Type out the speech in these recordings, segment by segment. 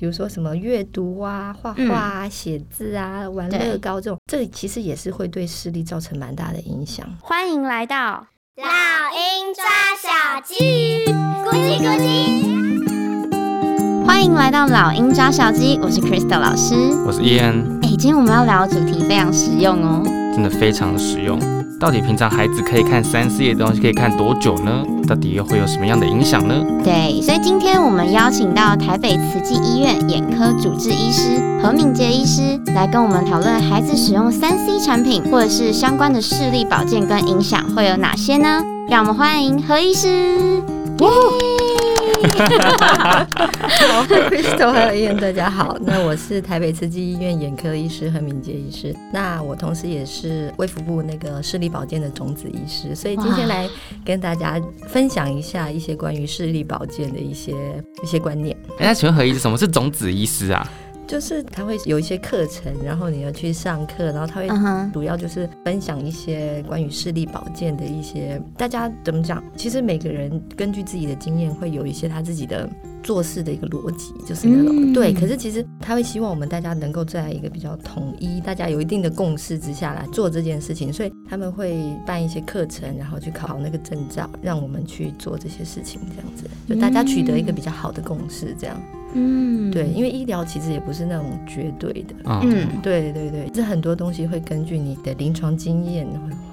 比如说什么阅读啊、画画啊、写、嗯、字啊、玩乐高这种，这其实也是会对视力造成蛮大的影响。欢迎来到老鹰抓小鸡，咕叽咕叽。欢迎来到老鹰抓小鸡，我是 Crystal 老师，我是 Ian。哎，今天我们要聊的主题非常实用哦，真的非常实用。到底平常孩子可以看三 C 的东西可以看多久呢？到底又会有什么样的影响呢？对，所以今天我们邀请到台北慈济医院眼科主治医师何敏杰医师来跟我们讨论孩子使用三 C 产品或者是相关的视力保健跟影响会有哪些呢？让我们欢迎何医师。好，Crystal 还有 Ian，大家好。那我是台北慈济医院眼科医师何敏杰医师。那我同时也是卫福部那个视力保健的种子医师，所以今天来跟大家分享一下一些关于视力保健的一些一些观念。哎，那请问何医师，什么是种子医师啊？就是他会有一些课程，然后你要去上课，然后他会主要就是分享一些关于视力保健的一些，大家怎么讲？其实每个人根据自己的经验，会有一些他自己的做事的一个逻辑，就是那种、嗯、对。可是其实他会希望我们大家能够在一个比较统一、大家有一定的共识之下来做这件事情，所以他们会办一些课程，然后去考那个证照，让我们去做这些事情，这样子就大家取得一个比较好的共识，这样。嗯，对，因为医疗其实也不是那种绝对的，嗯，对对对，这很多东西会根据你的临床经验，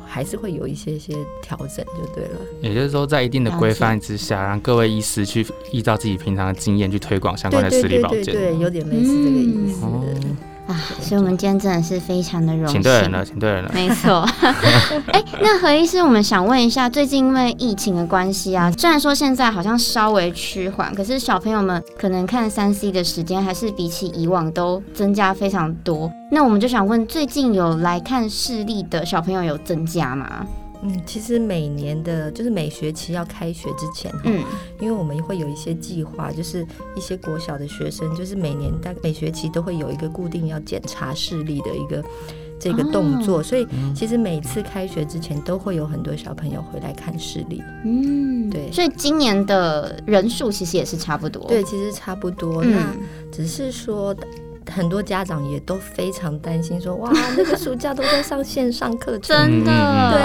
还是会有一些些调整，就对了。也就是说，在一定的规范之下，让各位医师去依照自己平常的经验去推广相关的视力保健，对，对，对，对，有点类似这个意思。嗯啊，所以我们今天真的是非常的荣幸，请对人了，请对人了，没错。哎、欸，那何医师，我们想问一下，最近因为疫情的关系啊，虽然说现在好像稍微趋缓，可是小朋友们可能看三 C 的时间还是比起以往都增加非常多。那我们就想问，最近有来看视力的小朋友有增加吗？嗯，其实每年的，就是每学期要开学之前，嗯，因为我们会有一些计划，就是一些国小的学生，就是每年大概每学期都会有一个固定要检查视力的一个这个动作，哦，所以其实每次开学之前都会有很多小朋友回来看视力。嗯，对，所以今年的人数其实也是差不多。对，其实差不多，嗯，那只是说。很多家长也都非常担心，说哇，那个暑假都在上线上课程，真的，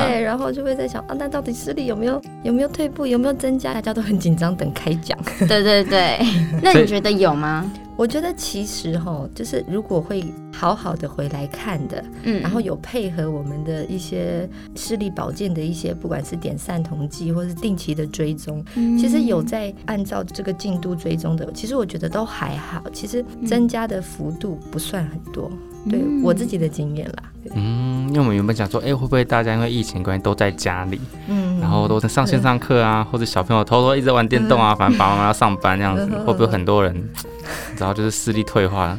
对，然后就会在想啊，那到底视力有没有有没有退步，有没有增加？大家都很紧张，等开讲。对对对，那你觉得有吗？我觉得其实哈，就是如果会好好的回来看的，嗯，然后有配合我们的一些视力保健的一些，不管是点散瞳剂或是定期的追踪，嗯，其实有在按照这个进度追踪的，其实我觉得都还好，其实增加的幅度不算很多，嗯，对我自己的经验啦。嗯，因为我们原本想说，哎，会不会大家因为疫情关系都在家里，嗯，然后都在上线上课啊，或者小朋友偷偷一直玩电动啊，反正爸爸妈要上班这样子，会不会很多人？然后就是视力退化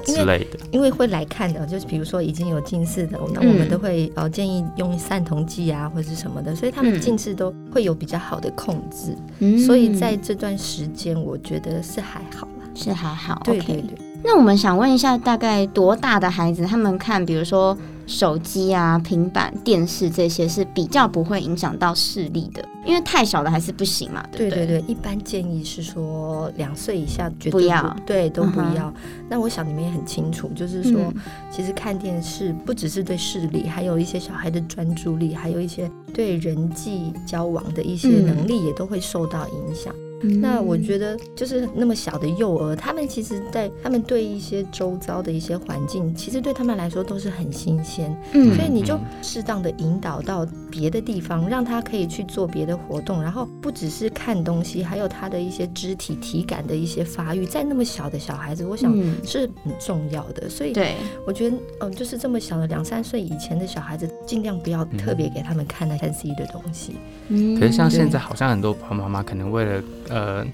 之类的，因为会来看的，就是比如说已经有近视的，那我们都会呃建议用散瞳剂啊，或者是什么的，所以他们近视都会有比较好的控制。嗯，所以在这段时间，我觉得是还好啦，是还好。对对对。那我们想问一下，大概多大的孩子他们看，比如说手机啊、平板电视这些是比较不会影响到视力的？因为太小的还是不行嘛，对不对？对对对，一般建议是说两岁以下绝对不，不要，对，都不要。Uh. 那我想你们也很清楚，就是说，嗯，其实看电视不只是对视力，还有一些小孩的专注力，还有一些对人际交往的一些能力也都会受到影响。嗯那我觉得，就是那么小的幼儿，他们其实，在他们对一些周遭的一些环境，其实对他们来说都是很新鲜。嗯，所以你就适当的引导到别的地方，让他可以去做别的活动，然后不只是看东西，还有他的一些肢体体感的一些发育，在那么小的小孩子，我想是很重要的。所以，对，我觉得，嗯，就是这么小的两三岁以前的小孩子，尽量不要特别给他们看那三 C 的东西。嗯，可是像现在，好像很多爸爸妈妈可能为了呃，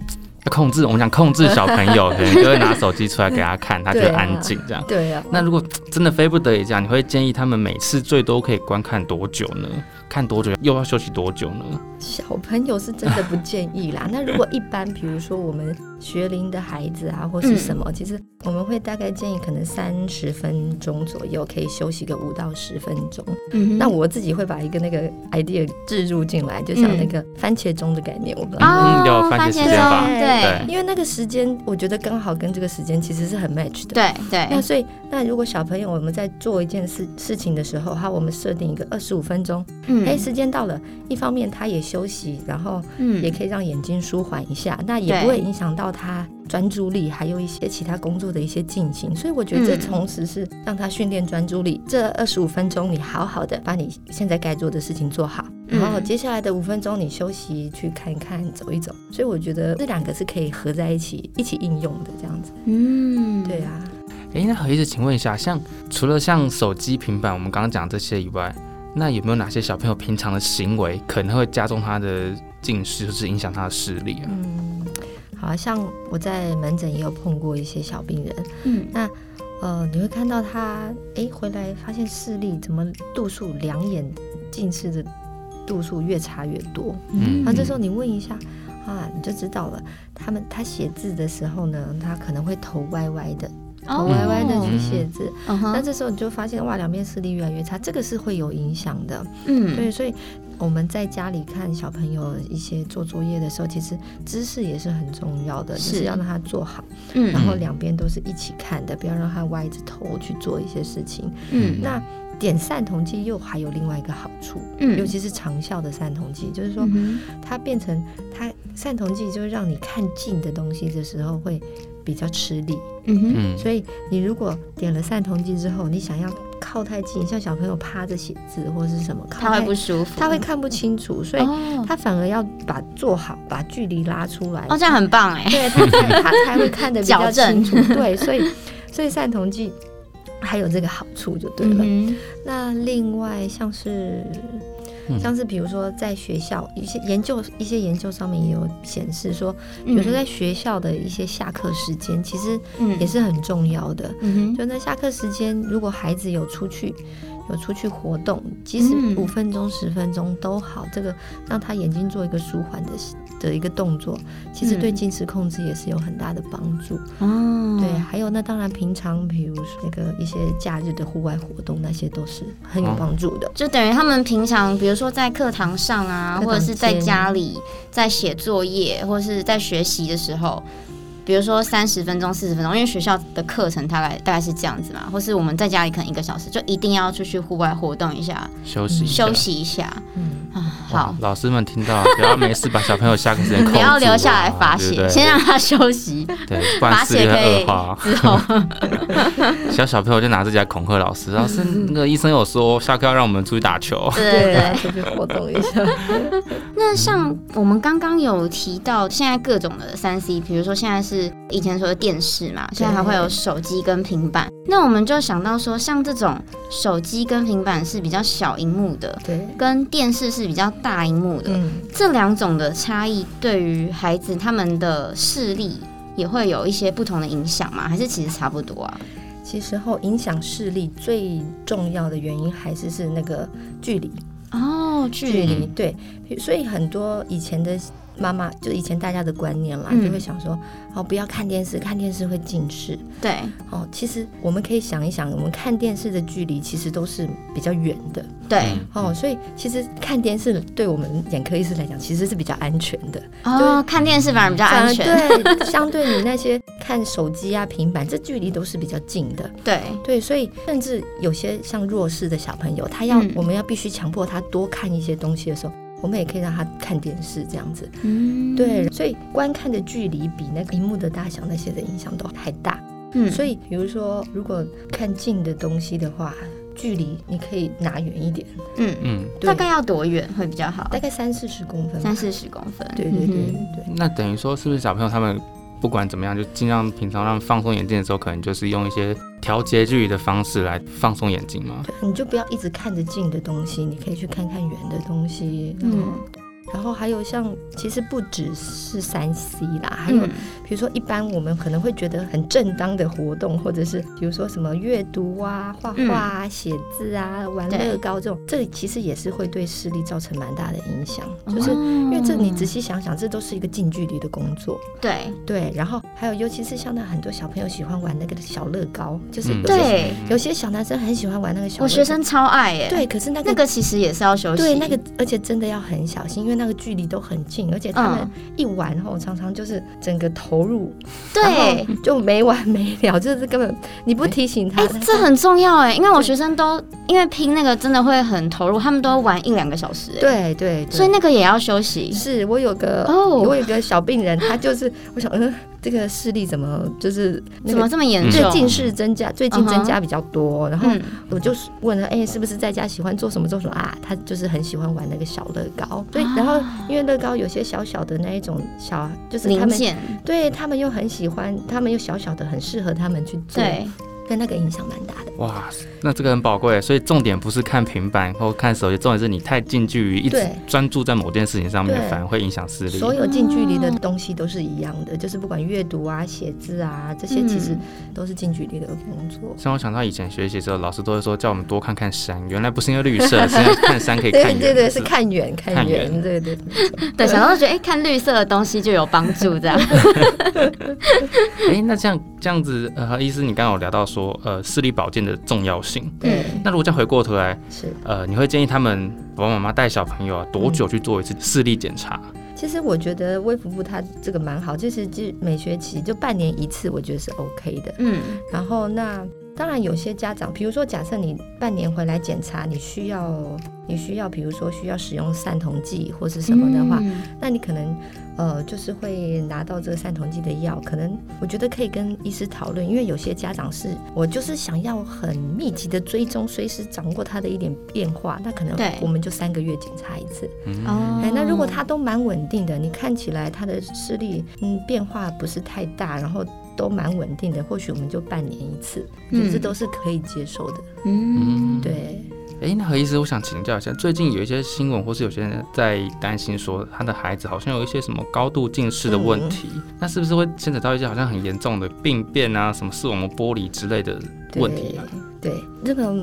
要控制，我们想控制小朋友，可能就会拿手机出来给他看，他就安静这样。对呀、啊。那如果真的非不得已这样，你会建议他们每次最多可以观看多久呢？看多久又要休息多久呢？小朋友是真的不建议啦。那如果一般，比如说我们学龄的孩子啊，或是什么，嗯、其实我们会大概建议可能三十分钟左右可以休息个五到十分钟。嗯，那我自己会把一个那个 idea 置入进来，就像那个番茄钟的概念，我不知道。嗯，有番茄钟，对，因为那个时间我觉得刚好跟这个时间其实是很 match 的。对对。那所以，那如果小朋友我们在做一件事事情的时候，哈，我们设定一个二十五分钟，嗯，哎，时间到了，一方面他也休息，然后嗯，也可以让眼睛舒缓一下，那也不会影响到他专注力，还有一些其他工作的一些进行。所以我觉得这同时是让他训练专注力。这二十五分钟，你好好的把你现在该做的事情做好，然后接下来的五分钟你休息，去看一看，走一走。所以我觉得这两个是可以合在一起一起应用的，这样子。嗯，对啊。哎，那何医师，请问一下，像除了像手机、平板，我们刚刚讲这些以外，那有没有哪些小朋友平常的行为可能会加重他的近视，就是影响他的视力啊？嗯，好像我在门诊也有碰过一些小病人，嗯，那呃，你会看到他哎回来发现视力怎么度数两眼近视的度数越差越多，嗯，那这时候你问一下啊，你就知道了，他们他写字的时候呢，他可能会头歪歪的。头歪歪的去写字，那、oh, uh huh. 这时候你就发现哇，两边视力越来越差，这个是会有影响的。嗯，对，所以我们在家里看小朋友一些做作业的时候，其实姿势也是很重要的，是就是要让他做好。嗯，然后两边都是一起看的，不要让他歪着头去做一些事情。嗯，那点散瞳剂又还有另外一个好处，嗯，尤其是长效的散瞳剂，就是说、嗯、它变成它散瞳剂，就是让你看近的东西的时候会。比较吃力，嗯哼，所以你如果点了散瞳剂之后，你想要靠太近，像小朋友趴着写字或者是什么，他会不舒服，他会看不清楚，所以他反而要把做好，把距离拉出来，哦，这样很棒哎，对，他才他才会看得比较清楚，对，所以所以散瞳剂还有这个好处就对了。嗯、那另外像是。像是比如说在学校一些研究，一些研究上面也有显示说，比如说在学校的一些下课时间，其实也是很重要的。就那下课时间，如果孩子有出去。有出去活动，即使五分钟、十分钟都好，嗯、这个让他眼睛做一个舒缓的的一个动作，其实对近视控制也是有很大的帮助。哦，对，还有那当然平常比如说那个一些假日的户外活动，那些都是很有帮助的。就等于他们平常，比如说在课堂上啊，或者是在家里在写作业，或者是在学习的时候。比如说三十分钟、四十分钟，因为学校的课程大概大概是这样子嘛，或是我们在家里可能一个小时，就一定要出去户外活动一下，休息休息一下。嗯啊，好，老师们听到 不要没事把小朋友下课时间 不要留下来罚写，先让他休息，对，罚写可以之后。小小朋友就拿自己来恐吓老师，老师那个医生有说下课要让我们出去打球，对对，出去活动一下。那像我们刚刚有提到，现在各种的三 C，比如说现在是。是以前说的电视嘛，现在还会有手机跟平板。那我们就想到说，像这种手机跟平板是比较小荧幕的，对，跟电视是比较大荧幕的，嗯、这两种的差异对于孩子他们的视力也会有一些不同的影响吗？还是其实差不多啊？其实后影响视力最重要的原因还是是那个距离哦，距离对，所以很多以前的。妈妈就以前大家的观念啦，嗯、就会想说哦，不要看电视，看电视会近视。对，哦，其实我们可以想一想，我们看电视的距离其实都是比较远的。对，哦，所以其实看电视对我们眼科医师来讲，其实是比较安全的。哦，看电视反而比较安全。对，相对你那些看手机啊、平板，这距离都是比较近的。对，对，所以甚至有些像弱视的小朋友，他要、嗯、我们要必须强迫他多看一些东西的时候。我们也可以让他看电视这样子，嗯，对，所以观看的距离比那个荧幕的大小那些的影响都还大，嗯，所以比如说如果看近的东西的话，距离你可以拿远一点，嗯。嗯，大概要多远会比较好？大概三四十公分，三四十公分，对对对对对。那等于说是不是小朋友他们？不管怎么样，就尽量平常让放松眼睛的时候，可能就是用一些调节距离的方式来放松眼睛嘛。对，你就不要一直看着近的东西，你可以去看看远的东西。嗯，然后还有像，其实不只是三 C 啦，还有比如说一般我们可能会觉得很正当的活动，或者是比如说什么阅读啊、画画啊、写字啊、玩乐高这种，这里其实也是会对视力造成蛮大的影响。就是因为这你仔细想想，这都是一个近距离的工作。对对，然后还有尤其是像那很多小朋友喜欢玩那个小乐高，就是对，有些小男生很喜欢玩那个小乐高，我学生超爱耶。对，可是那个那个其实也是要休息。对，那个而且真的要很小心，因为那个距离都很近，而且他们一玩后常常就是整个投入，对，就没完没了，就是根本你不提醒他，哎，这很重要哎，因为我学生都因为拼那个真的会很投入，他们都玩一两个小时，对对，所以那个也要休息。是我有个哦，我有个小病人，他就是我想嗯。这个视力怎么就是怎么这么严重？最，近视增加，最近增加比较多。然后我就问他，哎，是不是在家喜欢做什么做什么啊？他就是很喜欢玩那个小乐高。对，然后因为乐高有些小小的那一种小，就是他们对他们又很喜欢，他们又小小的，很适合他们去做。对。跟那个影响蛮大的哇，那这个很宝贵，所以重点不是看平板或看手机，重点是你太近距离，一直专注在某件事情上面，反而会影响视力。所有近距离的东西都是一样的，就是不管阅读啊、写字啊这些，其实都是近距离的工作。像我想到以前学习的时候，老师都会说叫我们多看看山，原来不是因为绿色，是因为看山可以看远。对对对，是看远看远，对对对。小时候觉得哎，看绿色的东西就有帮助，这样。哎，那这样这样子，呃，医师你刚刚有聊到说，呃，视力。保健的重要性。对，那如果再回过头来，是呃，你会建议他们爸爸妈妈带小朋友啊，多久去做一次视力检查？其实我觉得微服部它这个蛮好，就是就每学期就半年一次，我觉得是 OK 的。嗯，然后那当然有些家长，比如说假设你半年回来检查，你需要你需要，比如说需要使用散瞳剂或是什么的话，嗯、那你可能。呃，就是会拿到这个散瞳剂的药，可能我觉得可以跟医师讨论，因为有些家长是我就是想要很密集的追踪，随时掌握他的一点变化，那可能我们就三个月检查一次。哦，哎，那如果他都蛮稳定的，你看起来他的视力嗯变化不是太大，然后都蛮稳定的，或许我们就半年一次，嗯，这都是可以接受的。嗯，对。哎，那何医师，我想请教一下，最近有一些新闻，或是有些人在担心说，他的孩子好像有一些什么高度近视的问题，嗯、那是不是会牵扯到一些好像很严重的病变啊，什么视网膜剥离之类的问题啊？对，对这个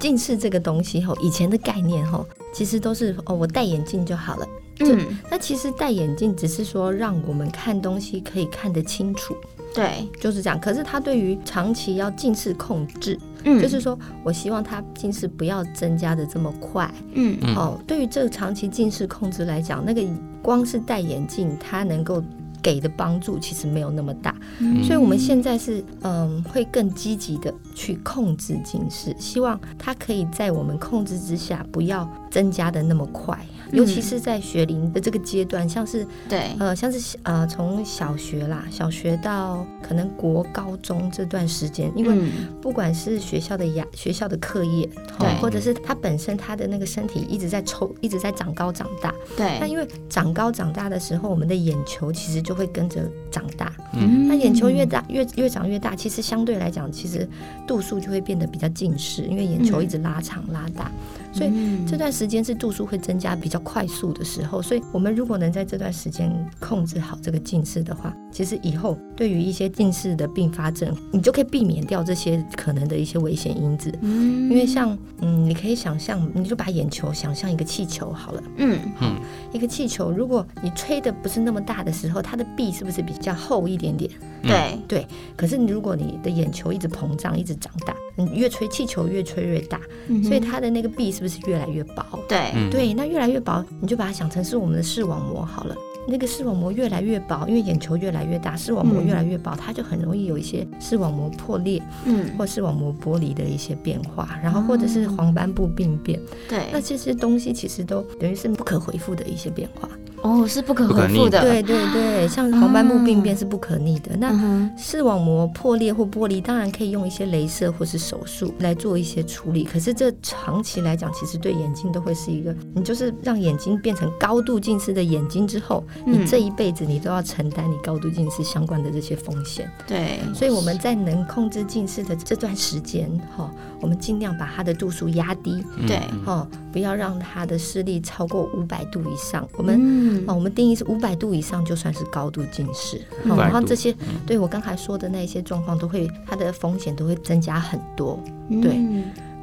近视这个东西吼，以前的概念吼，其实都是哦，我戴眼镜就好了。嗯，那其实戴眼镜只是说让我们看东西可以看得清楚。对，就是这样。可是他对于长期要近视控制，嗯，就是说我希望他近视不要增加的这么快，嗯哦，对于这个长期近视控制来讲，那个光是戴眼镜，它能够给的帮助其实没有那么大。嗯，所以我们现在是嗯，会更积极的去控制近视，希望它可以在我们控制之下，不要增加的那么快。尤其是在学龄的这个阶段，像是对。呃，像是呃，从小学啦，小学到可能国高中这段时间，因为不管是学校的压、学校的课业，对，或者是他本身他的那个身体一直在抽，一直在长高长大，对。那因为长高长大的时候，我们的眼球其实就会跟着长大，嗯，那眼球越大越越长越大，其实相对来讲，其实度数就会变得比较近视，因为眼球一直拉长拉大。所以这段时间是度数会增加比较快速的时候，所以我们如果能在这段时间控制好这个近视的话，其实以后对于一些近视的并发症，你就可以避免掉这些可能的一些危险因子。嗯，因为像嗯，你可以想象，你就把眼球想象一个气球好了。嗯嗯，一个气球，如果你吹的不是那么大的时候，它的壁是不是比较厚一点点？对对。可是如果你的眼球一直膨胀，一直长大。你越吹气球越吹越大，嗯、所以它的那个壁是不是越来越薄？对对，那越来越薄，你就把它想成是我们的视网膜好了。那个视网膜越来越薄，因为眼球越来越大，视网膜越来越薄，嗯、它就很容易有一些视网膜破裂，嗯，或视网膜剥离的一些变化，然后或者是黄斑部病变。对，那这些东西其实都等于是不可回复的一些变化。哦，是不可恢复的。对对对，像黄斑部病变是不可逆的。那视网膜破裂或剥离，当然可以用一些镭射或是手术来做一些处理。可是这长期来讲，其实对眼睛都会是一个，你就是让眼睛变成高度近视的眼睛之后，你这一辈子你都要承担你高度近视相关的这些风险。对，所以我们在能控制近视的这段时间，哈，我们尽量把它的度数压低。对，哈，不要让它的视力超过五百度以上。我们哦，我们定义是五百度以上就算是高度近视。然后这些，对我刚才说的那些状况，都会它的风险都会增加很多。对，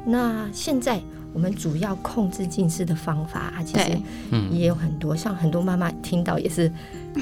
那现在。我们主要控制近视的方法啊，其实也有很多，像很多妈妈听到也是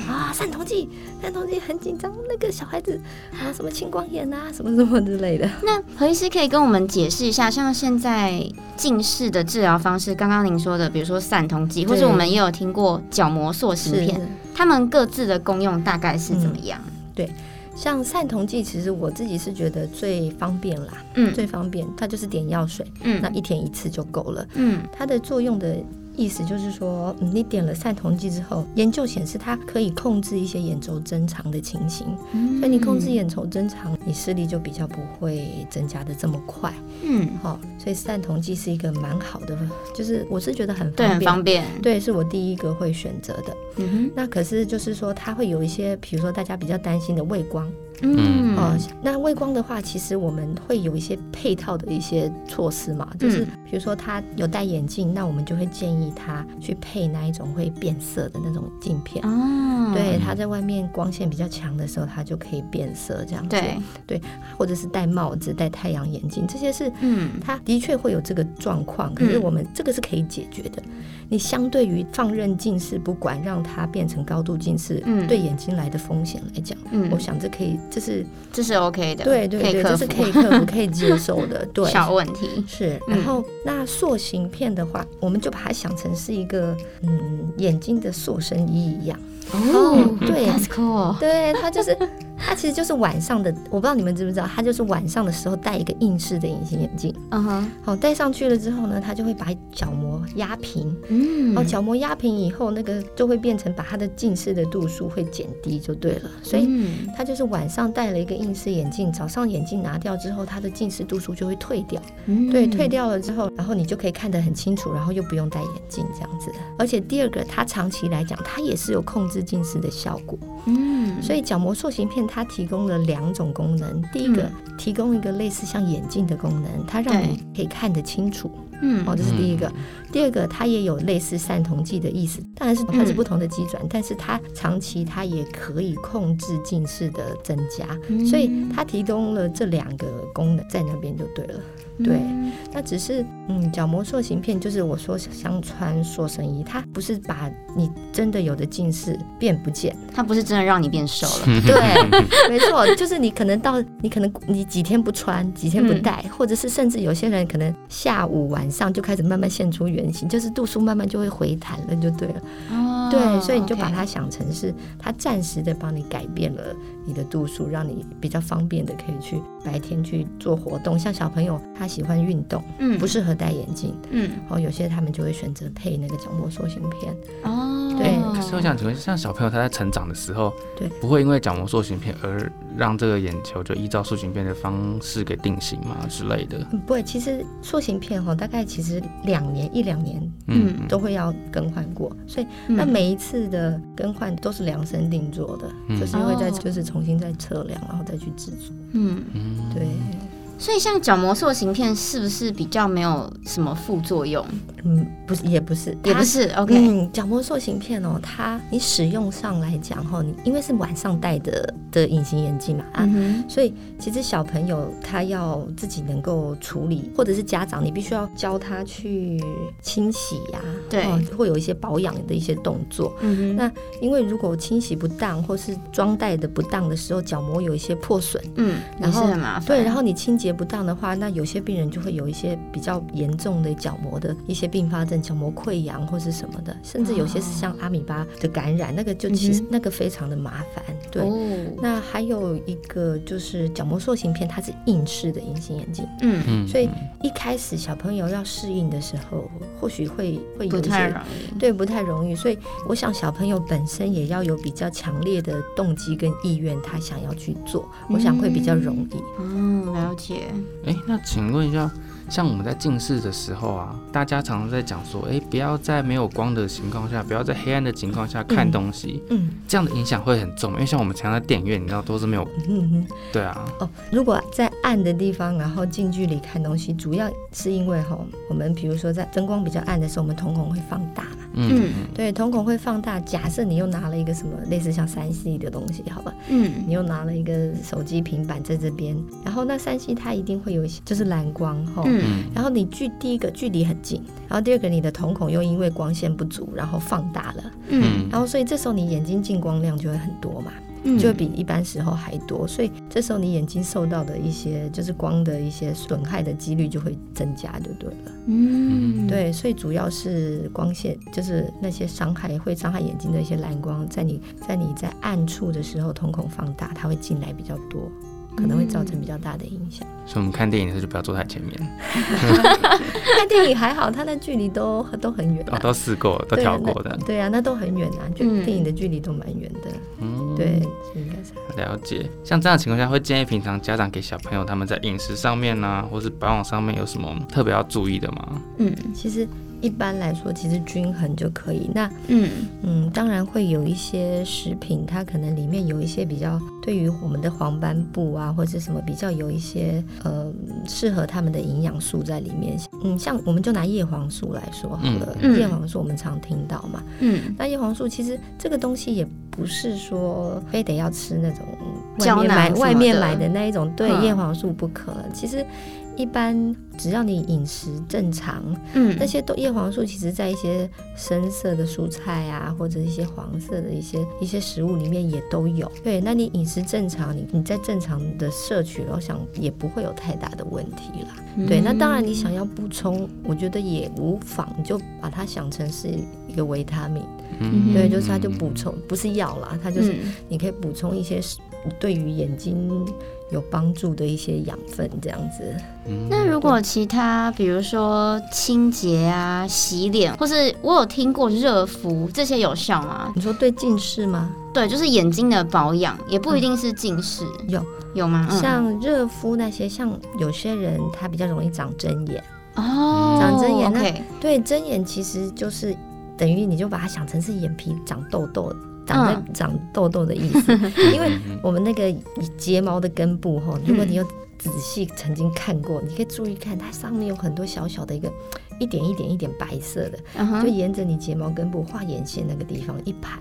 啊，散瞳剂，散瞳剂很紧张，那个小孩子啊，什么青光眼啊，什么什么之类的。那何医师可以跟我们解释一下，像现在近视的治疗方式，刚刚您说的，比如说散瞳剂，或者我们也有听过角膜塑形片，他们各自的功用大概是怎么样？嗯、对。像散瞳剂，其实我自己是觉得最方便啦，嗯，最方便，它就是点药水，嗯，那一天一次就够了，嗯，它的作用的。意思就是说，你点了散瞳剂之后，研究显示它可以控制一些眼轴增长的情形，嗯、所以你控制眼轴增长，你视力就比较不会增加的这么快。嗯，好、哦，所以散瞳剂是一个蛮好的，就是我是觉得很方便，对，很方便，对，是我第一个会选择的。嗯哼，那可是就是说，它会有一些，比如说大家比较担心的畏光。嗯。哦，那畏光的话，其实我们会有一些配套的一些措施嘛，就是比如说他有戴眼镜，那我们就会建议他去配那一种会变色的那种镜片。哦，对，他在外面光线比较强的时候，他就可以变色这样子。对。对，或者是戴帽子、戴太阳眼镜，这些是嗯，他的确会有这个状况，可是我们这个是可以解决的。你相对于放任近视不管，让它变成高度近视，嗯，对眼睛来的风险来讲，嗯，我想这可以，这是这是 OK 的，对对对，这是可以克服、可以接受的，对，小问题是。然后那塑形片的话，我们就把它想成是一个嗯眼睛的塑身衣一样。哦，对 cool，对，它就是。它其实就是晚上的，我不知道你们知不知道，它就是晚上的时候戴一个硬式的隐形眼镜。嗯哼，好，戴上去了之后呢，它就会把角膜压平。嗯，好，角膜压平以后，那个就会变成把它的近视的度数会减低就对了。所以它就是晚上戴了一个硬式眼镜，早上眼镜拿掉之后，它的近视度数就会退掉。嗯，对，退掉了之后，然后你就可以看得很清楚，然后又不用戴眼镜这样子。而且第二个，它长期来讲，它也是有控制近视的效果。嗯，所以角膜塑形片。它提供了两种功能，第一个、嗯、提供一个类似像眼镜的功能，它让你可以看得清楚。嗯，哦，这是第一个。嗯、第二个，它也有类似散瞳剂的意思，当然是它是不同的机转，嗯、但是它长期它也可以控制近视的增加，嗯、所以它提供了这两个功能在那边就对了。对，那只是嗯，角膜塑形片就是我说像穿塑身衣，它不是把你真的有的近视变不见，它不是真的让你变瘦了。对，没错，就是你可能到你可能你几天不穿，几天不戴，嗯、或者是甚至有些人可能下午晚上就开始慢慢现出原形，就是度数慢慢就会回弹了，就对了。哦，对，所以你就把它想成是它暂时的帮你改变了你的度数，让你比较方便的可以去白天去做活动，像小朋友他。喜欢运动，嗯，不适合戴眼镜，嗯，然后，有些他们就会选择配那个角膜塑形片，是我想请问，像小朋友他在成长的时候，对，不会因为角膜塑形片而让这个眼球就依照塑形片的方式给定型吗之类的？不会，其实塑形片哈，大概其实两年一两年，嗯，都会要更换过，所以那每一次的更换都是量身定做的，就是会再就是重新再测量，然后再去制作，嗯。嗯，对。所以，像角膜塑形片是不是比较没有什么副作用？嗯，不是，也不是，也不是。OK，嗯，角膜塑形片哦，它你使用上来讲哈，你因为是晚上戴的的隐形眼镜嘛啊，嗯、所以其实小朋友他要自己能够处理，或者是家长你必须要教他去清洗呀、啊，对，会有一些保养的一些动作。嗯哼，那因为如果清洗不当或是装戴的不当的时候，角膜有一些破损，嗯，然后对，然后你清洁。不当的话，那有些病人就会有一些比较严重的角膜的一些并发症，角膜溃疡或是什么的，甚至有些是像阿米巴的感染，那个就其实那个非常的麻烦。对，那还有一个就是角膜塑形片，它是硬式的隐形眼镜。嗯嗯，所以一开始小朋友要适应的时候，或许会会有一些对不太容易。所以我想小朋友本身也要有比较强烈的动机跟意愿，他想要去做，我想会比较容易。嗯，了解。哎，那请问一下。像我们在近视的时候啊，大家常常在讲说，哎，不要在没有光的情况下，不要在黑暗的情况下看东西，嗯，嗯，这样的影响会很重，因为像我们常常在电影院，你知道都是没有，嗯哼，对啊，哦，如果在暗的地方，然后近距离看东西，主要是因为哈，我们比如说在灯光比较暗的时候，我们瞳孔会放大嘛，嗯，对，瞳孔会放大。假设你又拿了一个什么类似像三 C 的东西，好吧，嗯，你又拿了一个手机、平板在这边，然后那三 C 它一定会有一些就是蓝光哈。嗯嗯，然后你距第一个距离很近，然后第二个你的瞳孔又因为光线不足，然后放大了，嗯，然后所以这时候你眼睛进光量就会很多嘛，嗯，就会比一般时候还多，所以这时候你眼睛受到的一些就是光的一些损害的几率就会增加，就对了，嗯，对，所以主要是光线就是那些伤害会伤害眼睛的一些蓝光，在你在你在暗处的时候瞳孔放大，它会进来比较多。可能会造成比较大的影响，所以我们看电影的时候就不要坐太前面。看电影还好，它的距离都都很远，哦，都试过，都调过的。对啊，那都很远啊，就电影的距离都蛮远的。嗯，对，应该是了解。像这样的情况下，会建议平常家长给小朋友他们在饮食上面呢、啊，或是保养上面有什么特别要注意的吗？嗯，其实。一般来说，其实均衡就可以。那嗯嗯，当然会有一些食品，它可能里面有一些比较对于我们的黄斑部啊，或者什么比较有一些呃适合他们的营养素在里面。嗯，像我们就拿叶黄素来说好了，叶黄素我们常听到嘛。嗯，那叶黄素其实这个东西也不是说非得要吃那种外面买外面买的那一种，对，叶黄素不可。其实。一般只要你饮食正常，嗯，那些都叶黄素其实在一些深色的蔬菜啊，或者一些黄色的一些一些食物里面也都有。对，那你饮食正常，你你在正常的摄取，我想也不会有太大的问题啦。嗯、对，那当然你想要补充，我觉得也无妨，你就把它想成是一个维他命，嗯，对，就是它就补充，不是药啦，它就是你可以补充一些对于眼睛。有帮助的一些养分，这样子。那如果其他，比如说清洁啊、洗脸，或是我有听过热敷，这些有效吗？你说对近视吗？对，就是眼睛的保养，也不一定是近视。嗯、有有吗？像热敷那些，像有些人他比较容易长针眼哦，长针眼。Okay 对，针眼其实就是等于你就把它想成是眼皮长痘痘。长在长痘痘的意思，因为我们那个睫毛的根部哈，如果你有仔细曾经看过，你可以注意看，它上面有很多小小的一个一点一点一点白色的，就沿着你睫毛根部画眼线那个地方一排，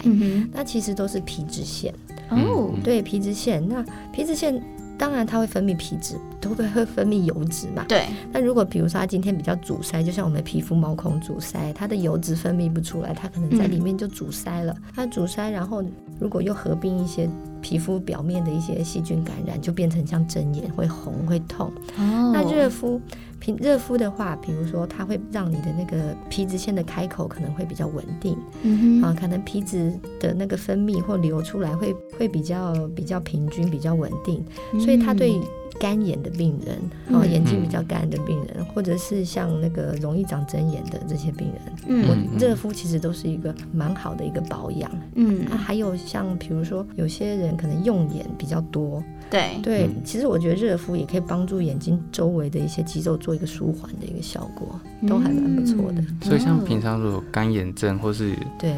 那其实都是皮脂腺。哦，对，皮脂腺，那皮脂腺。当然，它会分泌皮脂，都会会分泌油脂嘛。对。那如果比如说它今天比较阻塞，就像我们皮肤毛孔阻塞，它的油脂分泌不出来，它可能在里面就阻塞了。嗯、它阻塞，然后如果又合并一些皮肤表面的一些细菌感染，就变成像针眼，会红会痛。哦。那热敷。平热敷的话，比如说它会让你的那个皮脂腺的开口可能会比较稳定，嗯哼，啊，可能皮脂的那个分泌或流出来会会比较比较平均，比较稳定，所以它对干眼的病人，哦，眼睛比较干的病人，或者是像那个容易长针眼的这些病人，嗯，我热敷其实都是一个蛮好的一个保养，嗯，啊，还有像比如说有些人可能用眼比较多。对。对，其实我觉得热敷也可以帮助眼睛周围的一些肌肉做一个舒缓的一个效果，都还蛮不错的。所以像平常如果干眼症或是对。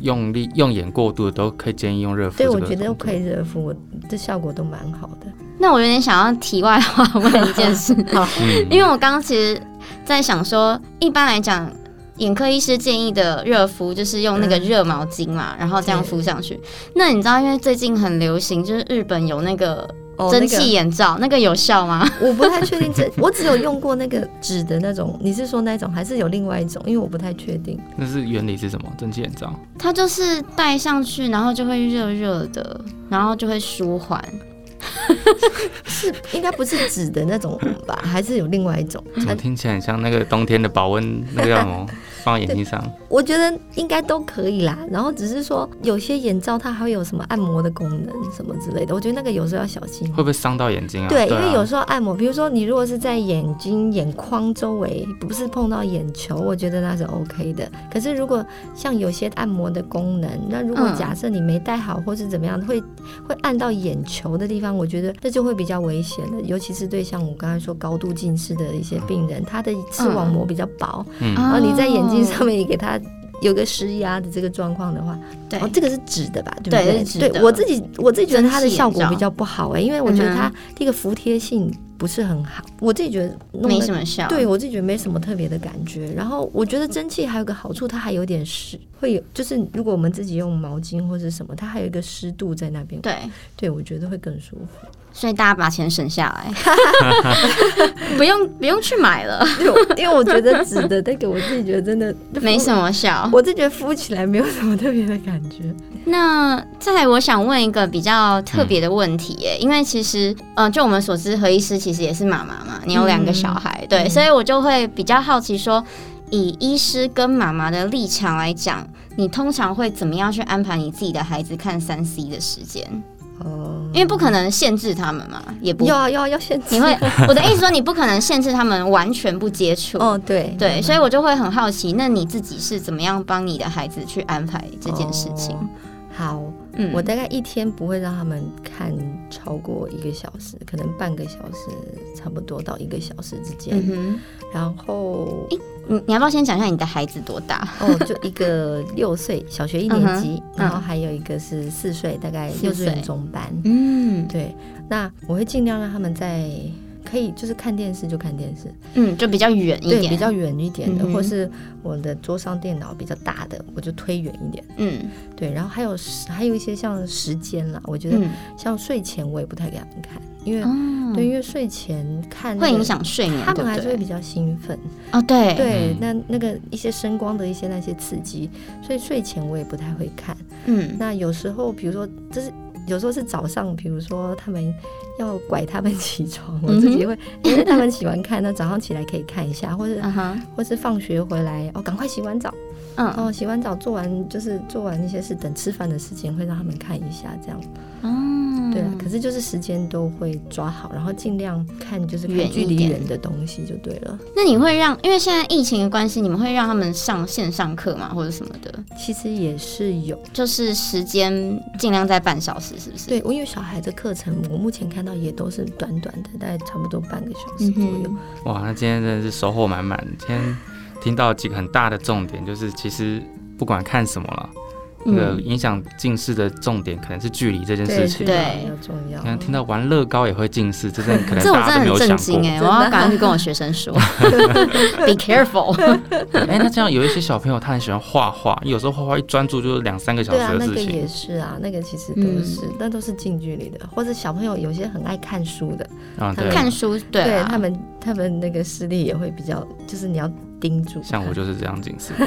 用力用眼过度，都可以建议用热敷。对，我觉得都可以热敷，这效果都蛮好的。那我有点想要题外话问一件事 因为我刚刚其实在想说，一般来讲。眼科医师建议的热敷就是用那个热毛巾嘛，嗯、然后这样敷上去。那你知道，因为最近很流行，就是日本有那个蒸汽眼罩，哦那个、那个有效吗？我不太确定，这我只有用过那个纸的那种。你是说那种，还是有另外一种？因为我不太确定。那是原理是什么？蒸汽眼罩？它就是戴上去，然后就会热热的，然后就会舒缓。是应该不是纸的那种吧？还是有另外一种？怎么听起来很像那个冬天的保温那个叫什么？放在眼睛上，我觉得应该都可以啦。然后只是说有些眼罩它还会有什么按摩的功能什么之类的，我觉得那个有时候要小心。会不会伤到眼睛啊？对，因为有时候按摩，比如说你如果是在眼睛眼眶周围，不是碰到眼球，我觉得那是 OK 的。可是如果像有些按摩的功能，那如果假设你没戴好或是怎么样，会会按到眼球的地方，我觉得这就会比较危险了。尤其是对像我刚才说高度近视的一些病人，他的视网膜比较薄，嗯，然后你在眼睛上面也给他有个施压的这个状况的话，对，哦，这个是纸的吧？对不对？对，对我自己我自己觉得它的效果比较不好哎，因为我觉得它这个服帖性不是很好，我自己觉得没什么效。对我自己觉得没什么特别的感觉。然后我觉得蒸汽还有个好处，它还有点湿，会有就是如果我们自己用毛巾或者什么，它还有一个湿度在那边。对，对我觉得会更舒服。所以大家把钱省下来，不用不用去买了，因为我觉得纸的那个，我自己觉得真的 没什么效。我自己觉得敷起来没有什么特别的感觉。那再来，我想问一个比较特别的问题耶，嗯、因为其实，嗯、呃，就我们所知，何医师其实也是妈妈嘛，你有两个小孩，嗯、对，嗯、所以我就会比较好奇说，以医师跟妈妈的立场来讲，你通常会怎么样去安排你自己的孩子看三 C 的时间？哦，因为不可能限制他们嘛，也不要要要限制。你会，我的意思说，你不可能限制他们完全不接触。哦，对对，所以我就会很好奇，那你自己是怎么样帮你的孩子去安排这件事情？哦、好，嗯，我大概一天不会让他们看超过一个小时，可能半个小时，差不多到一个小时之间。嗯、然后。你你要不要先讲一下你的孩子多大？哦，就一个六岁，小学一年级，嗯、然后还有一个是四岁，大概幼稚园中班。嗯，对。那我会尽量让他们在可以就是看电视就看电视，嗯，就比较远一点，对，比较远一点的，嗯、或是我的桌上电脑比较大的，我就推远一点。嗯，对。然后还有还有一些像时间啦，我觉得像睡前我也不太给他们看。因为、哦、对，因为睡前看、那个、会影响睡眠，他们还是会比较兴奋哦。对对，那那个一些声光的一些那些刺激，所以睡前我也不太会看。嗯，那有时候比如说，这是有时候是早上，比如说他们要拐他们起床，我自己会，因为他们喜欢看，那早上起来可以看一下，或者、uh huh、或是放学回来哦，赶快洗完澡，嗯，哦，洗完澡做完就是做完那些事，等吃饭的事情会让他们看一下，这样。哦。对啊，可是就是时间都会抓好，然后尽量看就是远距离远的东西就对了。那你会让，因为现在疫情的关系，你们会让他们上线上课吗，或者什么的？其实也是有，就是时间尽量在半小时，是不是？对，我因为小孩的课程，我目前看到也都是短短的，大概差不多半个小时左右。嗯、哇，那今天真的是收获满满。今天听到几个很大的重点，就是其实不管看什么了。那个影响近视的重点可能是距离这件事情，对，重要。刚刚听到玩乐高也会近视，这真的 可能大家都没有想过。这我很震惊哎，我要赶快去跟我学生说，Be careful。哎，那这样有一些小朋友他很喜欢画画，有时候画画一专注就是两三个小时的事情。那个也是啊，那个其实都是，那都是近距离的。或者小朋友有些很爱看书的，看书，对他们他们那个视力也会比较，就是你要。盯住，像我就是这样近视。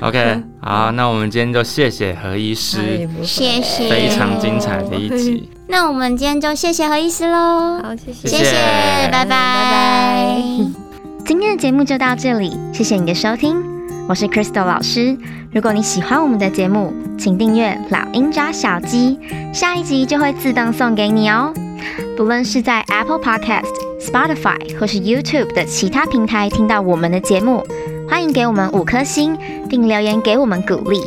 OK，好，那我们今天就谢谢何医师，谢谢，非常精彩的一集。那我们今天就谢谢何医师喽，好，谢谢，谢谢，拜拜，拜拜。今天的节目就到这里，谢谢你的收听，我是 Crystal 老师。如果你喜欢我们的节目，请订阅老鹰抓小鸡，下一集就会自动送给你哦。不论是在 Apple Podcast。Spotify 或是 YouTube 的其他平台听到我们的节目，欢迎给我们五颗星，并留言给我们鼓励。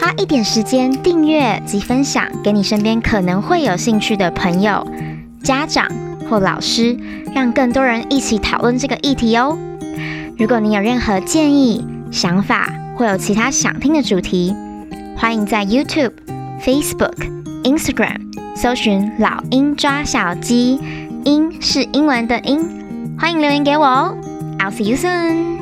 花一点时间订阅及分享给你身边可能会有兴趣的朋友、家长或老师，让更多人一起讨论这个议题哦。如果你有任何建议、想法，或有其他想听的主题，欢迎在 YouTube、Facebook、Instagram 搜寻“老鹰抓小鸡”。音是英文的音，欢迎留言给我哦。I'll see you soon.